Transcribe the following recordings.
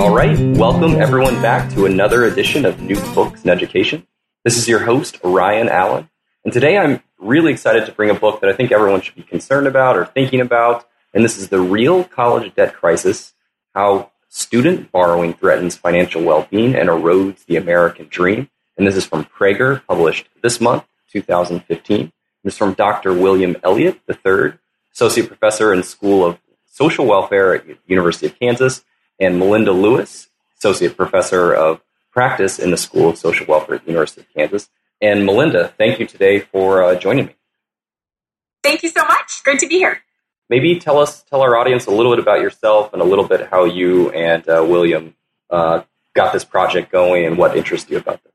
All right, welcome everyone back to another edition of New Books in Education. This is your host, Ryan Allen, and today I'm really excited to bring a book that I think everyone should be concerned about or thinking about, and this is The Real College Debt Crisis How Student Borrowing Threatens Financial Well-Being and Erodes the American Dream. And this is from Praeger, published this month, 2015. This is from Dr. William Elliott III, Associate Professor in School of Social Welfare at University of Kansas and Melinda Lewis, Associate Professor of Practice in the School of Social Welfare at the University of Kansas. And Melinda, thank you today for uh, joining me. Thank you so much. Great to be here. Maybe tell us, tell our audience a little bit about yourself and a little bit how you and uh, William uh, got this project going and what interests you about this.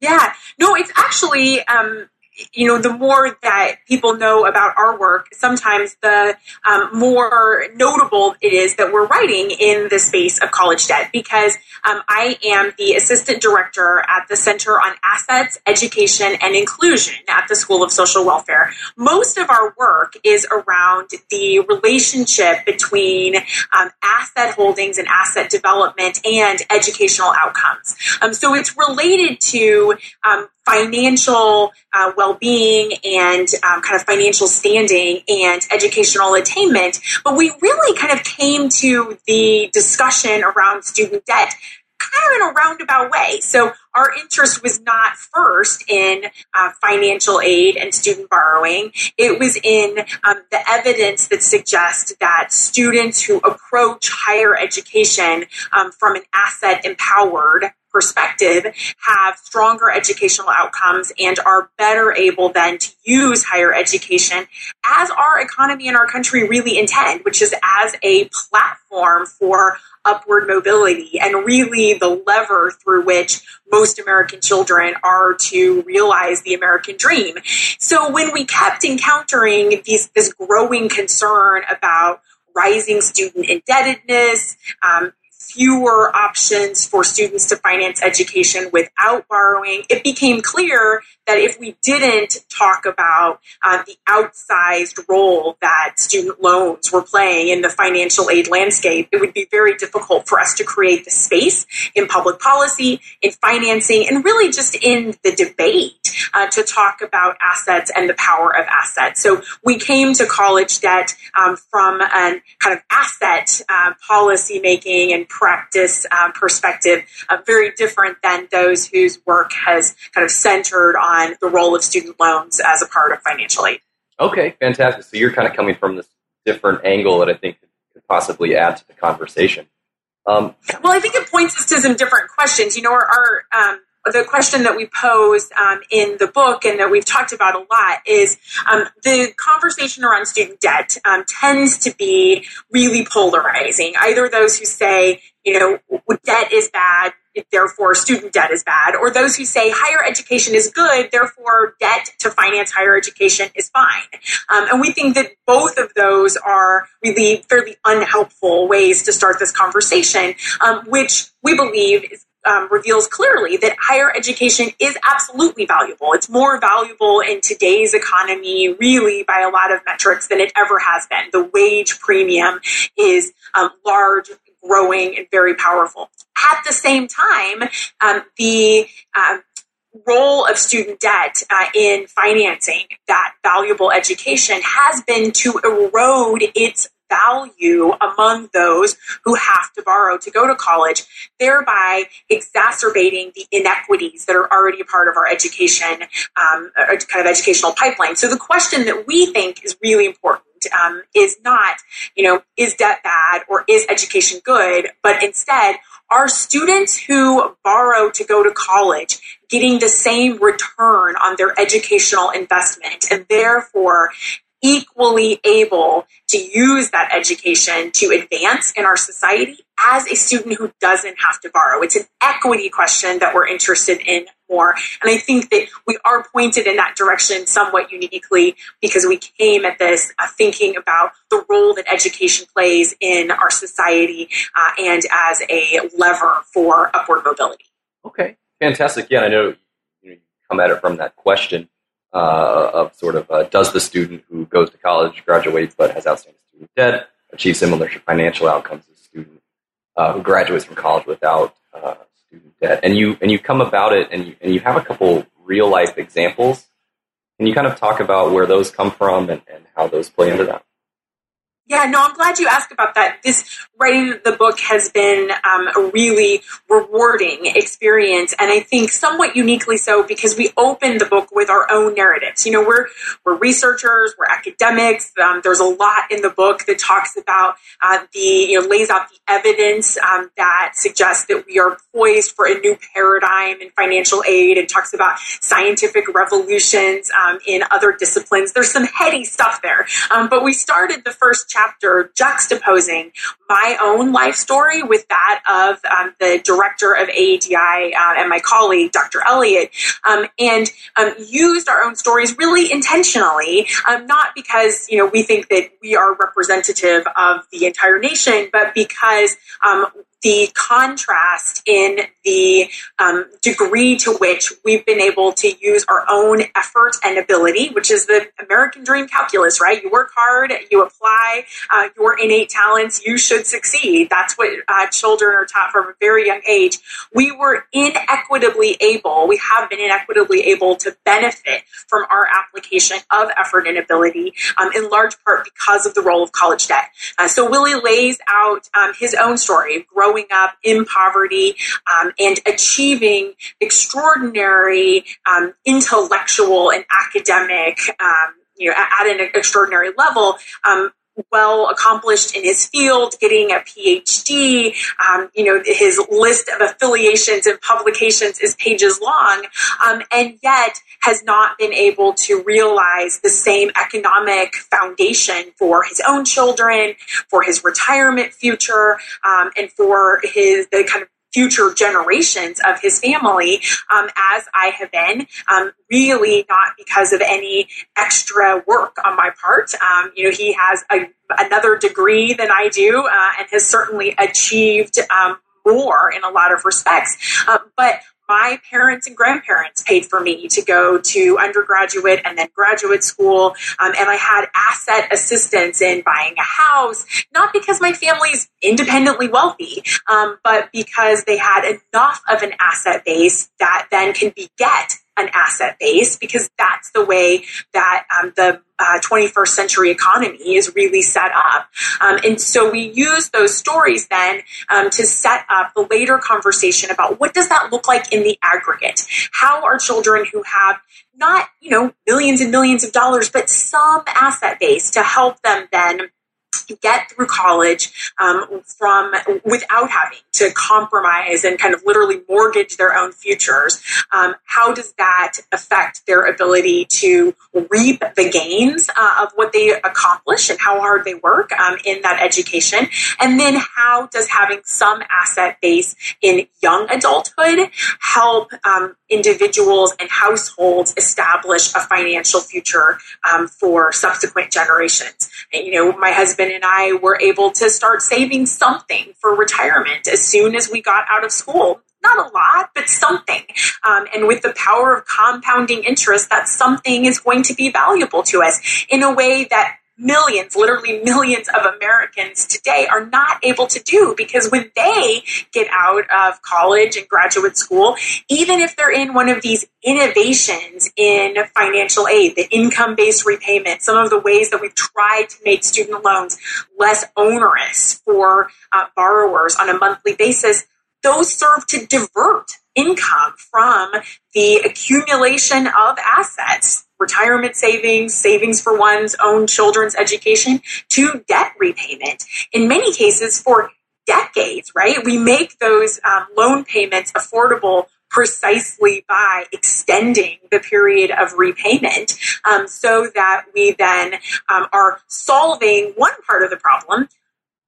Yeah, no, it's actually um, you know, the more that people know about our work, sometimes the um, more notable it is that we're writing in the space of college debt because um, I am the assistant director at the Center on Assets, Education, and Inclusion at the School of Social Welfare. Most of our work is around the relationship between um, asset holdings and asset development and educational outcomes. Um, so it's related to um, financial uh, well-being and um, kind of financial standing and educational attainment but we really kind of came to the discussion around student debt kind of in a roundabout way. So our interest was not first in uh, financial aid and student borrowing. It was in um, the evidence that suggests that students who approach higher education um, from an asset empowered perspective have stronger educational outcomes and are better able then to use higher education as our economy and our country really intend, which is as a platform for upward mobility and really the lever through which most American children are to realize the American dream. So when we kept encountering these, this growing concern about rising student indebtedness, um, fewer options for students to finance education without borrowing, it became clear that if we didn't talk about uh, the outsized role that student loans were playing in the financial aid landscape, it would be very difficult for us to create the space in public policy, in financing, and really just in the debate uh, to talk about assets and the power of assets. So we came to college debt um, from a kind of asset uh, policy making and practice um, perspective, uh, very different than those whose work has kind of centered on the role of student loans as a part of financial aid. Okay, fantastic. So you're kind of coming from this different angle that I think could possibly add to the conversation. Um, well, I think it points us to some different questions. You know, our, our um, the question that we pose um, in the book and that we've talked about a lot is um, the conversation around student debt um, tends to be really polarizing. Either those who say, you know, debt is bad, therefore student debt is bad, or those who say higher education is good, therefore debt to finance higher education is fine. Um, and we think that both of those are really fairly unhelpful ways to start this conversation, um, which we believe is um, reveals clearly that higher education is absolutely valuable. It's more valuable in today's economy, really, by a lot of metrics than it ever has been. The wage premium is um, large, growing, and very powerful. At the same time, um, the uh, role of student debt uh, in financing that valuable education has been to erode its value among those who have to borrow to go to college, thereby exacerbating the inequities that are already a part of our education, um, kind of educational pipeline. So the question that we think is really important um, is not, you know, is debt bad or is education good, but instead, are students who borrow to go to college getting the same return on their educational investment and therefore equally able to use that education to advance in our society as a student who doesn't have to borrow. It's an equity question that we're interested in more. And I think that we are pointed in that direction somewhat uniquely because we came at this uh, thinking about the role that education plays in our society uh, and as a lever for upward mobility. Okay, fantastic. Yeah, I know you, come at it from that question uh, of sort of uh, does the student who goes to college, graduates, but has outstanding student debt achieve similar financial outcomes as a student uh, who graduates from college without uh, student debt? And you and you come about it, and you and you have a couple real life examples. Can you kind of talk about where those come from and, and how those play into that? Yeah, no, I'm glad you asked about that. This writing the book has been um, a really rewarding experience, and I think somewhat uniquely so because we open the book with our own narratives. You know, we're we're researchers, we're academics. Um, there's a lot in the book that talks about uh, the you know lays out the evidence um, that suggests that we are poised for a new paradigm in financial aid, and talks about scientific revolutions um, in other disciplines. There's some heady stuff there, um, but we started the first chapter chapter juxtaposing my own life story with that of um, the director of AEDI uh, and my colleague, Dr. Elliott, um, and um, used our own stories really intentionally, um, not because you know we think that we are representative of the entire nation, but because um, the contrast in the um, degree to which we've been able to use our own effort and ability, which is the American dream calculus, right? You work hard, you apply uh, your innate talents, you should succeed. That's what uh, children are taught from a very young age. We were inequitably able, we have been inequitably able to benefit from our application of effort and ability, um, in large part because of the role of college debt. Uh, so Willie lays out um, his own story, growing growing up in poverty um, and achieving extraordinary um, intellectual and academic um, you know, at an extraordinary level, um, well accomplished in his field, getting a PhD. Um, you know, his list of affiliations and publications is pages long, um, and yet has not been able to realize the same economic foundation for his own children, for his retirement future, um, and for his the kind of future generations of his family um, as I have been, um, really not because of any extra work on my part. Um, you know, he has a, another degree than I do uh, and has certainly achieved um, more in a lot of respects. Uh, but my parents and grandparents paid for me to go to undergraduate and then graduate school. Um, and I had asset assistance in buying a house, not because my family's independently wealthy, um, but because they had enough of an asset base that then can beget an asset base because that's the way that um, the uh, 21st century economy is really set up. Um, and so we use those stories then um, to set up the later conversation about what does that look like in the aggregate? How are children who have not, you know, millions and millions of dollars, but some asset base to help them then get through college um, from without having to compromise and kind of literally mortgage their own futures. Um, how does that affect their ability to reap the gains uh, of what they accomplish and how hard they work um, in that education? And then how does having some asset base in young adulthood help um, individuals and households establish a financial future um, for subsequent generations? And, you know, my husband and I were able to start saving something for retirement as soon as we got out of school. Not a lot, but something. Um, and with the power of compounding interest, that something is going to be valuable to us in a way that millions, literally millions of Americans today are not able to do because when they get out of college and graduate school, even if they're in one of these innovations in financial aid, the income based repayment, some of the ways that we've tried to make student loans less onerous for uh, borrowers on a monthly basis, those serve to divert income from the accumulation of assets retirement savings, savings for one's own children's education, to debt repayment. In many cases, for decades, right? We make those um, loan payments affordable precisely by extending the period of repayment um, so that we then um, are solving one part of the problem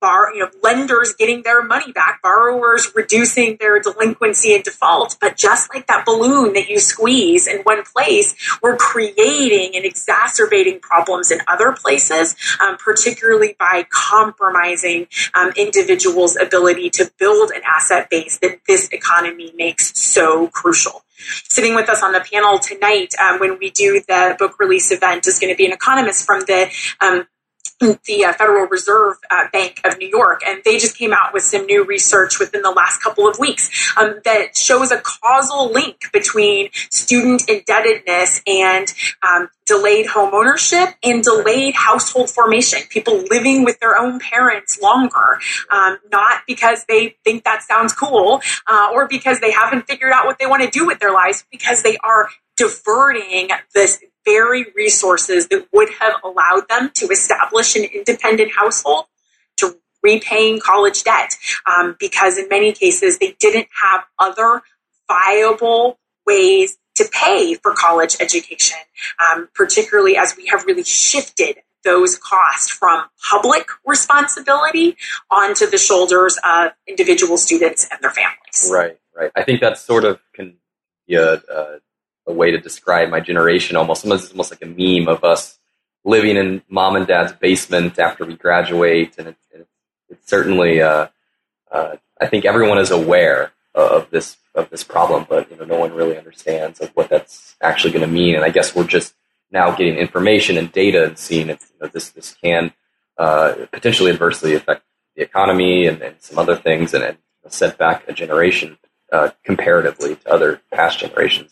bar, you know, lenders getting their money back, borrowers reducing their delinquency and default. But just like that balloon that you squeeze in one place, we're creating and exacerbating problems in other places, um, particularly by compromising um, individuals' ability to build an asset base that this economy makes so crucial sitting with us on the panel tonight um, when we do the book release event is going to be an economist from the um, the uh, Federal Reserve uh, Bank of New York, and they just came out with some new research within the last couple of weeks um, that shows a causal link between student indebtedness and um, delayed home ownership and delayed household formation. People living with their own parents longer, um, not because they think that sounds cool uh, or because they haven't figured out what they want to do with their lives, because they are diverting this very resources that would have allowed them to establish an independent household to repaying college debt um, because in many cases they didn't have other viable ways to pay for college education, um, particularly as we have really shifted those costs from public responsibility onto the shoulders of individual students and their families. Right, right. I think that sort of can be a, a a way to describe my generation almost. Sometimes it's almost like a meme of us living in mom and dad's basement after we graduate. And it, it, it's certainly, uh, uh, I think everyone is aware of this of this problem, but you know, no one really understands like what that's actually going to mean. And I guess we're just now getting information and data and seeing if you know, this this can uh, potentially adversely affect the economy and, and some other things, and, and set back a generation uh, comparatively to other past generations.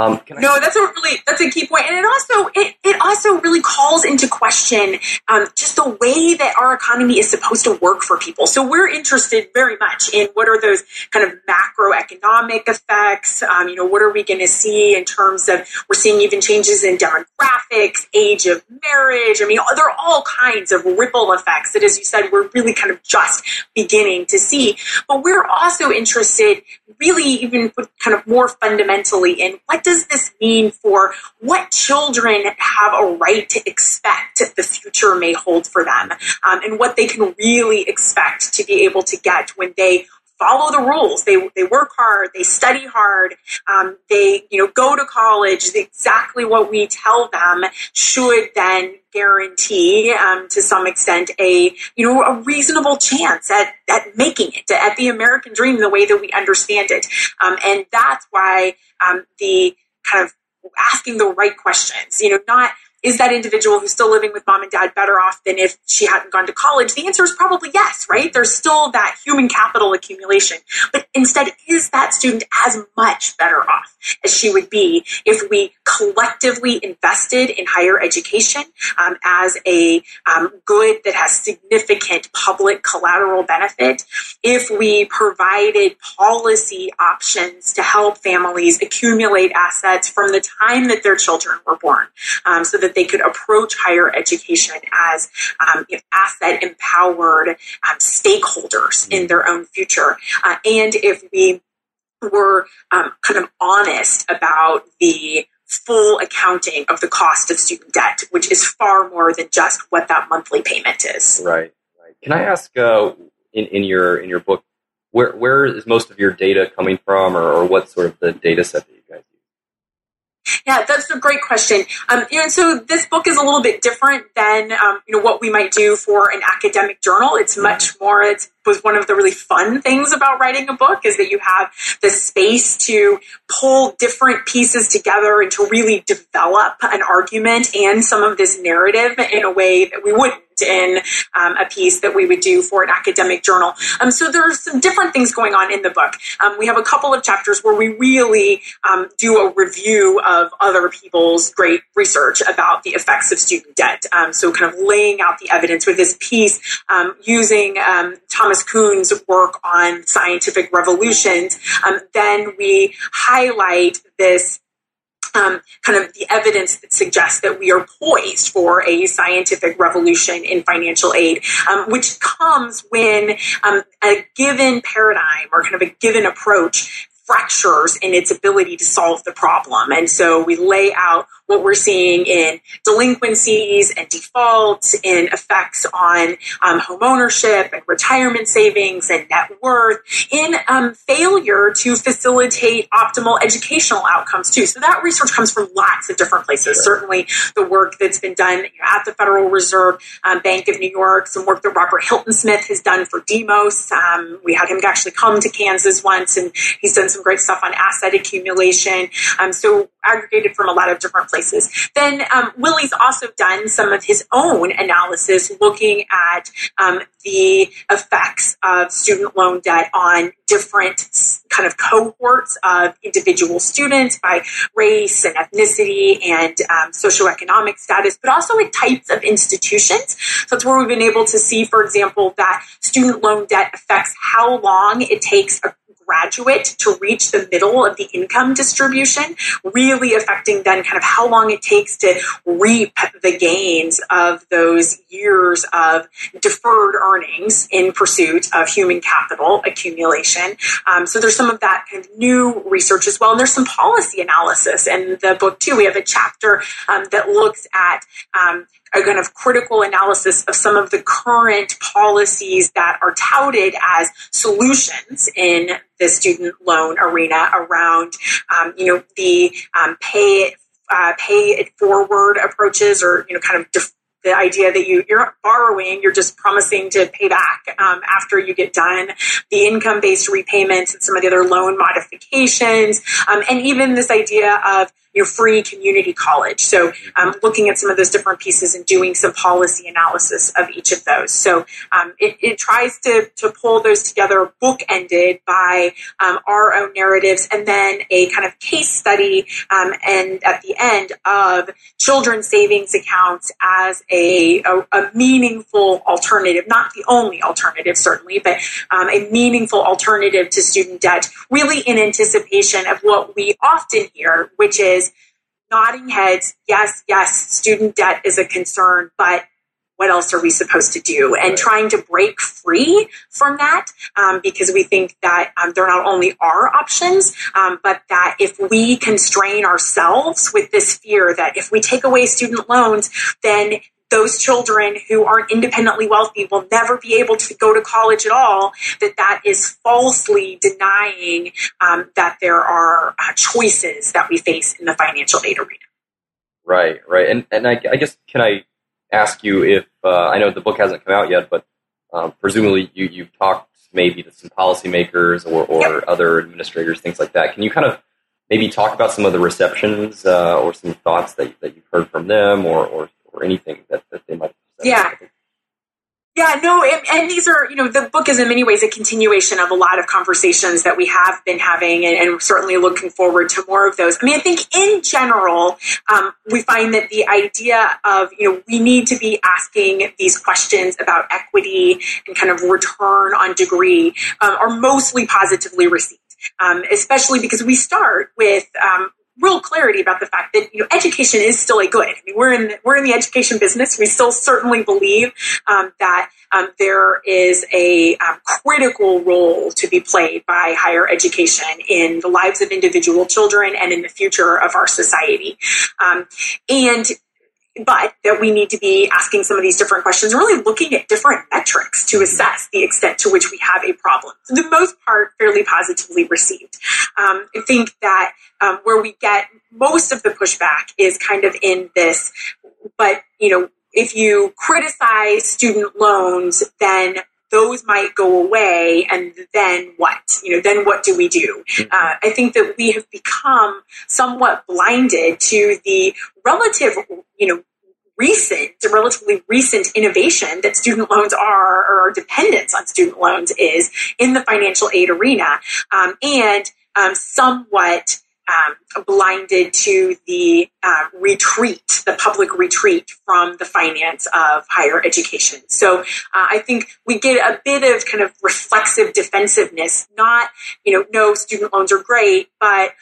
Um, no, that's a really that's a key point, and it also it, it also really calls into question um, just the way that our economy is supposed to work for people. So we're interested very much in what are those kind of macroeconomic effects. Um, you know, what are we going to see in terms of we're seeing even changes in demographics, age of marriage. I mean, there are all kinds of ripple effects that, as you said, we're really kind of just beginning to see. But we're also interested, really, even kind of more fundamentally, in what does this mean for what children have a right to expect the future may hold for them um, and what they can really expect to be able to get when they follow the rules. They, they work hard, they study hard, um, they you know go to college. Exactly what we tell them should then guarantee um, to some extent a you know a reasonable chance at, at making it at the American dream the way that we understand it. Um, and that's why um, the kind of asking the right questions. You know, not is that individual who's still living with mom and dad better off than if she hadn't gone to college? The answer is probably yes, right? There's still that human capital accumulation. But instead, is that student as much better off as she would be if we collectively invested in higher education um, as a um, good that has significant public collateral benefit? If we provided policy options to help families accumulate assets from the time that their children were born um, so that that they could approach higher education as um, you know, asset empowered um, stakeholders in their own future. Uh, and if we were um, kind of honest about the full accounting of the cost of student debt, which is far more than just what that monthly payment is. Right. Right. Can I ask uh, in, in your in your book where where is most of your data coming from, or, or what sort of the data set that you guys yeah, that's a great question. Um, and so this book is a little bit different than um, you know what we might do for an academic journal. It's mm-hmm. much more. It was one of the really fun things about writing a book is that you have the space to pull different pieces together and to really develop an argument and some of this narrative in a way that we wouldn't in um, a piece that we would do for an academic journal. Um, so there are some different things going on in the book. Um, we have a couple of chapters where we really um, do a review of other people's great research about the effects of student debt. Um, so kind of laying out the evidence with this piece um, using Thomas Kuhn's work on scientific revolutions. then we highlight this um, kind of the evidence that suggests that we are poised for a scientific revolution in financial aid, um, which comes when um, a given paradigm or kind of a given approach fractures in its ability to solve the problem. And so we lay out what we're seeing in delinquencies and defaults, in effects on um, home ownership and retirement savings and net worth, in um, failure to facilitate optimal educational outcomes too. So that research comes from lots of different places. Sure. Certainly, the work that's been done at the Federal Reserve um, Bank of New York, some work that Robert Hiltonsmith has done for Demos. Um, we had him actually come to Kansas once, and he's done some great stuff on asset accumulation. Um, so aggregated from a lot of different places. Then um, Willie's also done some of his own analysis looking at um, the effects of student loan debt on different kind of cohorts of individual students by race and ethnicity and um, socioeconomic status, but also with types of institutions. So that's where we've been able to see, for example, that student loan debt affects how long it takes a graduate to reach the middle of the income distribution, really affecting then kind of how long it takes to reap the gains of those years of deferred earnings in pursuit of human capital accumulation. Um, so there's some of that kind of new research as well. And there's some policy analysis in the book too. We have a chapter um, that looks at um, a kind of critical analysis of some of the current policies that are touted as solutions in the student loan arena around, um, you know, the um, pay uh, pay it forward approaches or you know kind of def- the idea that you, you're borrowing, you're just promising to pay back um, after you get done, the income based repayments and some of the other loan modifications, um, and even this idea of your free community college. So, um, looking at some of those different pieces and doing some policy analysis of each of those. So, um, it, it, tries to, to pull those together, bookended by um, our own narratives, and then a kind of case study, um, and at the end of children's savings accounts as a, a, a, meaningful alternative, not the only alternative, certainly, but um, a meaningful alternative to student debt, really in anticipation of what we often hear, which is nodding heads. Yes, yes, student debt is a concern, but what else are we supposed to do? And trying to break free from that um, because we think that um, there not only are options, um, but that if we constrain ourselves with this fear that if we take away student loans, then those children who aren't independently wealthy will never be able to go to college at all, that that is falsely denying um, that there are uh, choices that we face in the financial aid arena. Right, right. And, and I, I guess, can I ask you if, uh, I know the book hasn't come out yet, but um, presumably you, you've talked maybe to some policymakers or, or yep. other administrators, things like that. Can you kind of maybe talk about some of the receptions uh, or some thoughts that, that you've heard from them or, or or anything that, that they might. Yeah. Yeah, no, and, and, these are, you know, the book is in many ways a continuation of a lot of conversations that we have been having, and, and certainly looking forward to more of those. I mean, I think in general, um, we find that the idea of, you know, we need to be asking these questions about equity and kind of return on degree um, are mostly positively received. Um, especially because we start with um, real clarity about the fact that you know education is still a good. I mean, we're in the, we're in the education business. We still certainly believe um, that um, there is a um, critical role to be played by higher education in the lives of individual children and in the future of our society. Um, and but that we need to be asking some of these different questions, really looking at different metrics to assess the extent to which we have a problem. For the most part, fairly positively received. Um, I think that um, where we get most of the pushback is kind of in this, but you know, if you criticize student loans, then those might go away and then what? You know then what do we do? Mm-hmm. uh, i think that we have become somewhat blinded to the relative you know recent, relatively recent innovation that student loans are, or our dependence on student loans is in the financial aid arena, um, and um, somewhat um, blinded to the uh, retreat, the public retreat from the finance of higher education. So uh, I think we get a bit of kind of reflexive defensiveness, not, you know, no, student loans are great, but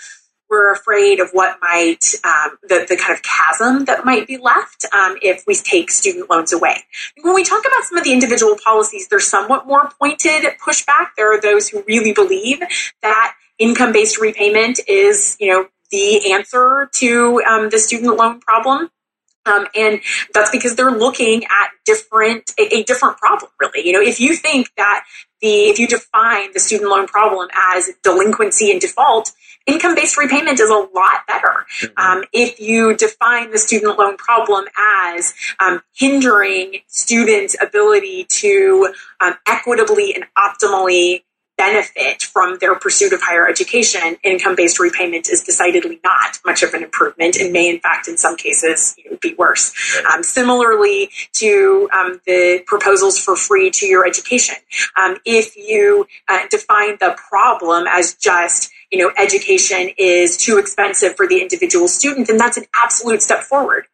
we're afraid of what might um, the, the kind of chasm that might be left um, if we take student loans away when we talk about some of the individual policies there's somewhat more pointed pushback there are those who really believe that income based repayment is, you know, the answer to um, the student loan problem. Um, and that's because they're looking at different a, a, different problem really you know if you think that the if you define the student loan problem as delinquency and default income based repayment is a lot better mm-hmm. um, if you define the student loan problem as um, hindering students ability to um, equitably and optimally benefit from their pursuit of higher education, income based repayment is decidedly not much of an improvement and may, in fact, in some cases, you know, be worse. Um, similarly to um, the proposals for free to your education, um, if you uh, define the problem as just you know, education is too expensive for the individual student, then that's an absolute step forward.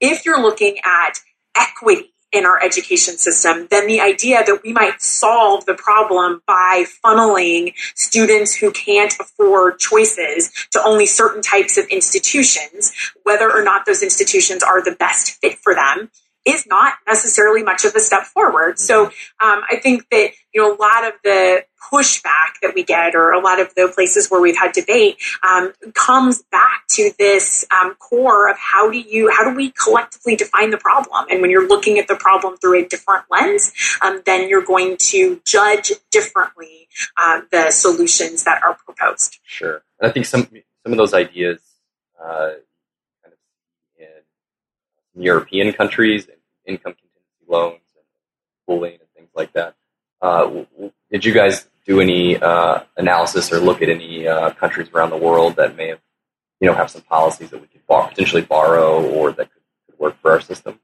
If you're looking at equity in our education system, then the idea that we might solve the problem by funneling students who can't afford choices to only certain types of institutions, whether or not those institutions are the best fit for them, is not necessarily much of a step forward. So um, I think that you know a lot of the pushback that we get, or a lot of the places where we've had debate, um, comes back to this um, core of how do you how do we collectively define the problem? And when you're looking at the problem through a different lens, um, then you're going to judge differently uh, the solutions that are proposed. Sure, and I think some some of those ideas. Uh, in European countries income contingency loans and pooling and things like that. Uh, did you guys do any uh, analysis or look at any uh, countries around the world that may have, you know, have some policies that we could potentially borrow or that could, could work for our system?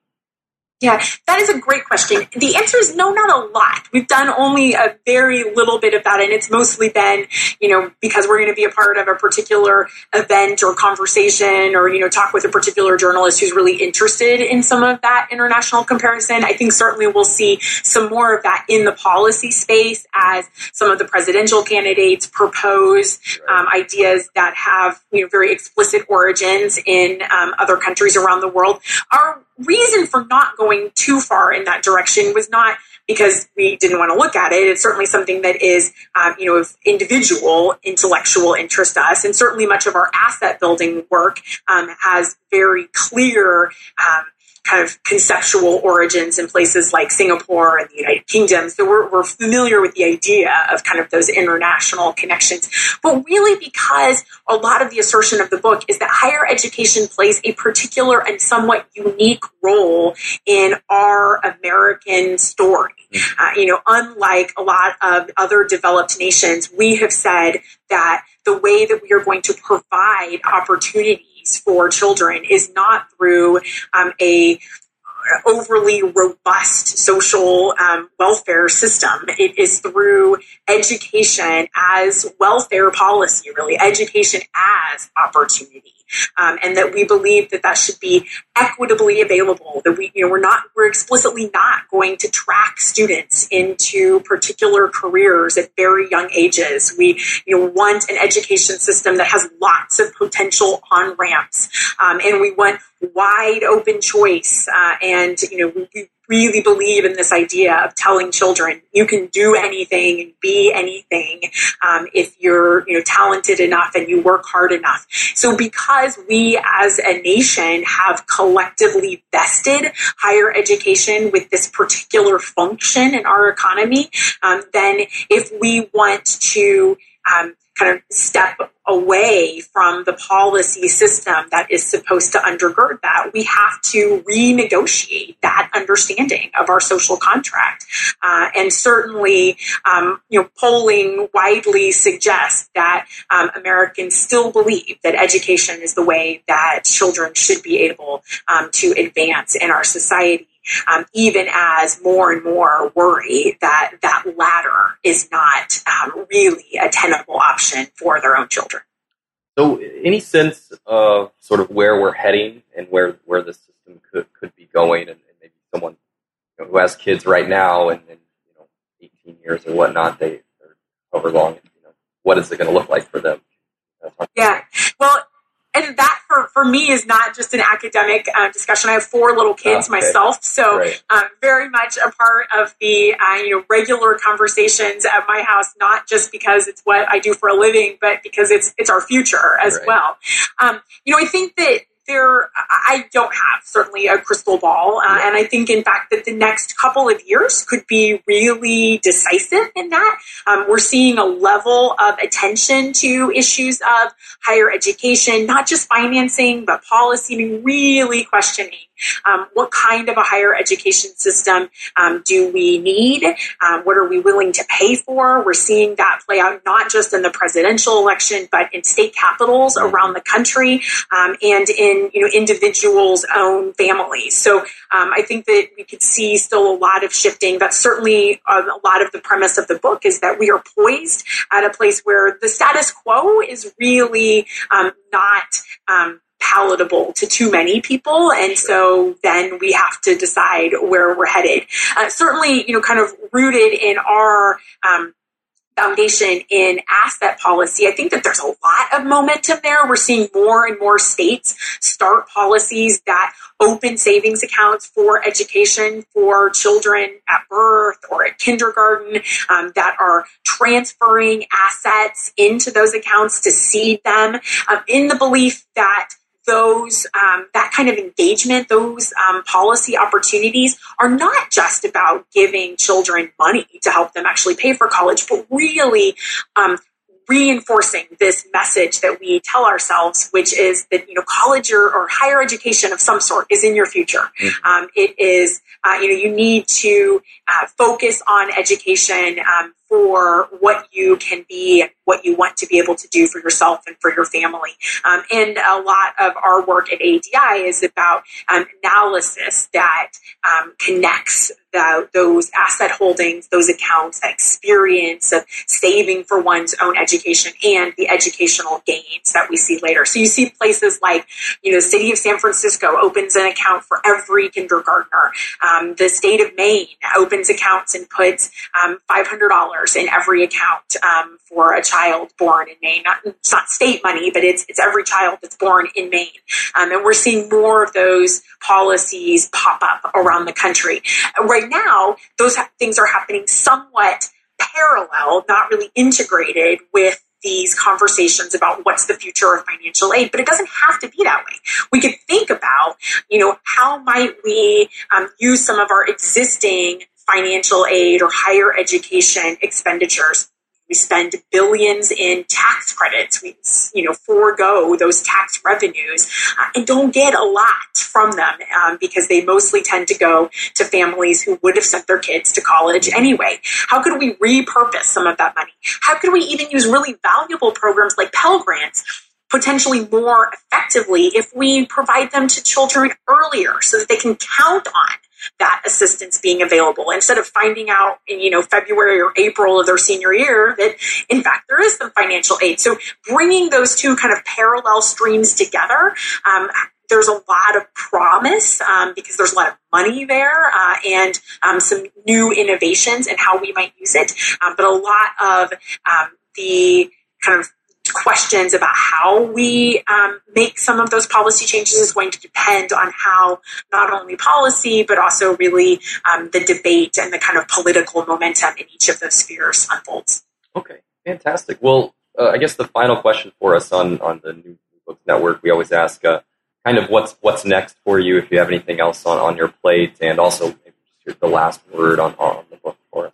Yeah, that is a great question. The answer is no, not a lot. We've done only a very little bit of that, and it's mostly been, you know, because we're going to be a part of a particular event or conversation or, you know, talk with a particular journalist who's really interested in some of that international comparison. I think certainly we'll see some more of that in the policy space as some of the presidential candidates propose um, ideas that have, you know, very explicit origins in um, other countries around the world. Our reason for not going too far in that direction was not because we didn't want to look at it. It's certainly something that is, um, you know, of individual intellectual interest to us, and certainly much of our asset building work um, has very clear um, kind of conceptual origins in places like Singapore and the United Kingdom. So we're, we're familiar with the idea of kind of those international connections. But really, because a lot of the assertion of the book is that higher education plays a particular and somewhat unique role in our American story. Mm-hmm. Uh, you know, unlike a lot of other developed nations, we have said that the way that we are going to provide opportunity for children is not through um, a overly robust social um, welfare system. It is through education as welfare policy, really, education as opportunity. Um, and that we believe that that should be equitably available. That we, you know, we're not, we're explicitly not going to track students into particular careers at very young ages. We, you know, want an education system that has lots of potential on ramps, um, and we want wide open choice. Uh, and, you know, we really believe in this idea of telling children you can do anything and be anything um, if you're, you know, talented enough and you work hard enough. So because we as a nation have collectively vested higher education with this particular function in our economy, um, then if we want to um, kind of step away from the policy system that is supposed to undergird that. We have to renegotiate that understanding of our social contract. Uh, and certainly, um, you know, polling widely suggests that um, Americans still believe that education is the way that children should be able um, to advance in our society um, even as more and more worry that that ladder is not um, really a tenable option for their own children. So, any sense of sort of where we're heading and where where the system could could be going, and, and maybe someone you know, who has kids right now and, and, you know, 18 years or whatnot, they however long, you know, what is it going to look like for them? Yeah, well, and that for, for me is not just an academic uh, discussion. I have four little kids okay. myself, so um, very much a part of the uh, you know regular conversations at my house. Not just because it's what I do for a living, but because it's it's our future as Right. well. Um, you know, I think that I don't have certainly a crystal ball, uh, and I think in fact that the next couple of years could be really decisive in that. Um, we're seeing a level of attention to issues of higher education, not just financing, but policy. I mean, really questioning um, what kind of a higher education system um, do we need? Um, what are we willing to pay for? We're seeing that play out not just in the presidential election, but in state capitals around the country um, and in you know individuals' own families. So um, I think that we could see still a lot of shifting. That's certainly um, a lot of the premise of the book is that we are poised at a place where the status quo is really not. Um, palatable to too many people and so then we have to decide where we're headed uh, certainly you know kind of rooted in our um, foundation in asset policy. I think that there's a lot of momentum there. We're seeing more and more states start policies that open savings accounts for education for children at birth or at kindergarten um, that are transferring assets into those accounts to seed them um, in the belief that those um, that kind of engagement, those um, policy opportunities are not just about giving children money to help them actually pay for college, but really um, reinforcing this message that we tell ourselves, which is that you know college or, or higher education of some sort is in your future. Um, it is uh, you know you need to uh, focus on education um, for what you can be what you want to be able to do for yourself and for your family. Um, and a lot of our work at ADI is about um, analysis that um, connects the, those asset holdings, those accounts, that experience of saving for one's own education and the educational gains that we see later. So you see places like, you know, the city of San Francisco opens an account for every kindergartner. Um, the state of Maine opens accounts and puts um, $500 in every account um, for a child born in Maine. Not, it's not state money, but it's, it's every child that's born in Maine. Um, and we're seeing more of those policies pop up around the country. Right now, those ha- things are happening somewhat parallel, not really integrated with these conversations about what's the future of financial aid, but it doesn't have to be that way. We could think about, you know, how might we um, use some of our existing financial aid or higher education expenditures we spend billions in tax credits. We, you know, forego those tax revenues uh, and don't get a lot from them um, because they mostly tend to go to families who would have sent their kids to college anyway. How could we repurpose some of that money? How could we even use really valuable programs like Pell Grants potentially more effectively if we provide them to children earlier so that they can count on that assistance being available instead of finding out in you know February or April of their senior year that in fact there is some financial aid. So bringing those two kind of parallel streams together. Um, there's a lot of promise um, because there's a lot of money there uh, and um, some new innovations and how we might use it, um, but a lot of um, the kind of questions about how we um, make some of those policy changes is going to depend on how not only policy but also really um, the debate and the kind of political momentum in each of those spheres unfolds. Okay, fantastic. Well, uh, I guess the final question for us on on the New Books Network, we always ask uh, kind of what's what's next for you if you have anything else on, on your plate, and also the last word on, on the book for us.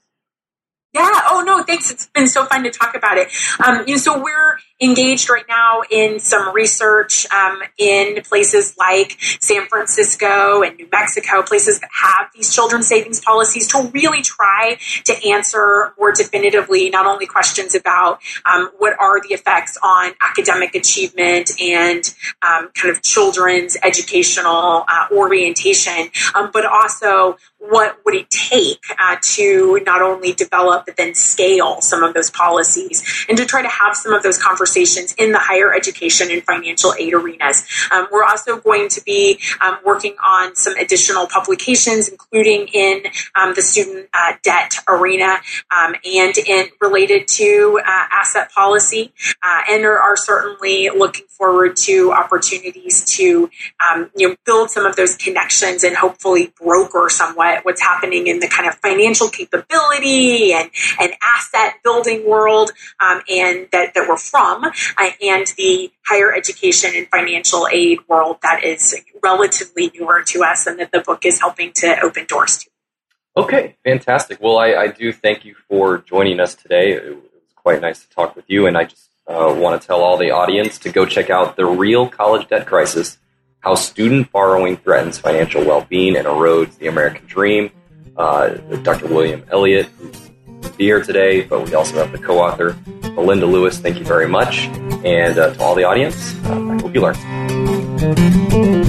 Yeah. Oh no, thanks. It's been so fun to talk about it. Um, you know, so we're engaged right now in some research um, in places like San Francisco and New Mexico, places that have these children's savings policies, to really try to answer more definitively not only questions about um, what are the effects on academic achievement and um, kind of children's educational uh, orientation, um, but also what would it take uh, to not only develop but then scale some of those policies and to try to have some of those conversations in the higher education and financial aid arenas. Um, we're also going to be um, working on some additional publications, including in um, the student uh, debt arena um, and in related to uh, asset policy, uh, and are, are, certainly looking forward to opportunities to um, you know build some of those connections and hopefully broker somewhat what's happening in the kind of financial capability and, and asset building world um, and that, that we're from uh, and the higher education and financial aid world that is relatively newer to us and that the book is helping to open doors to. Okay, fantastic. Well, I, I do thank you for joining us today. It was quite nice to talk with you, and I just uh, want to tell all the audience to go check out The Real College Debt Crisis How Student Borrowing Threatens Financial Well Being and Erodes the American Dream. Uh, Dr. William Elliott, who's here today, but we also have the co author, Melinda Lewis. Thank you very much. And uh, to all the audience, uh, I hope you learned.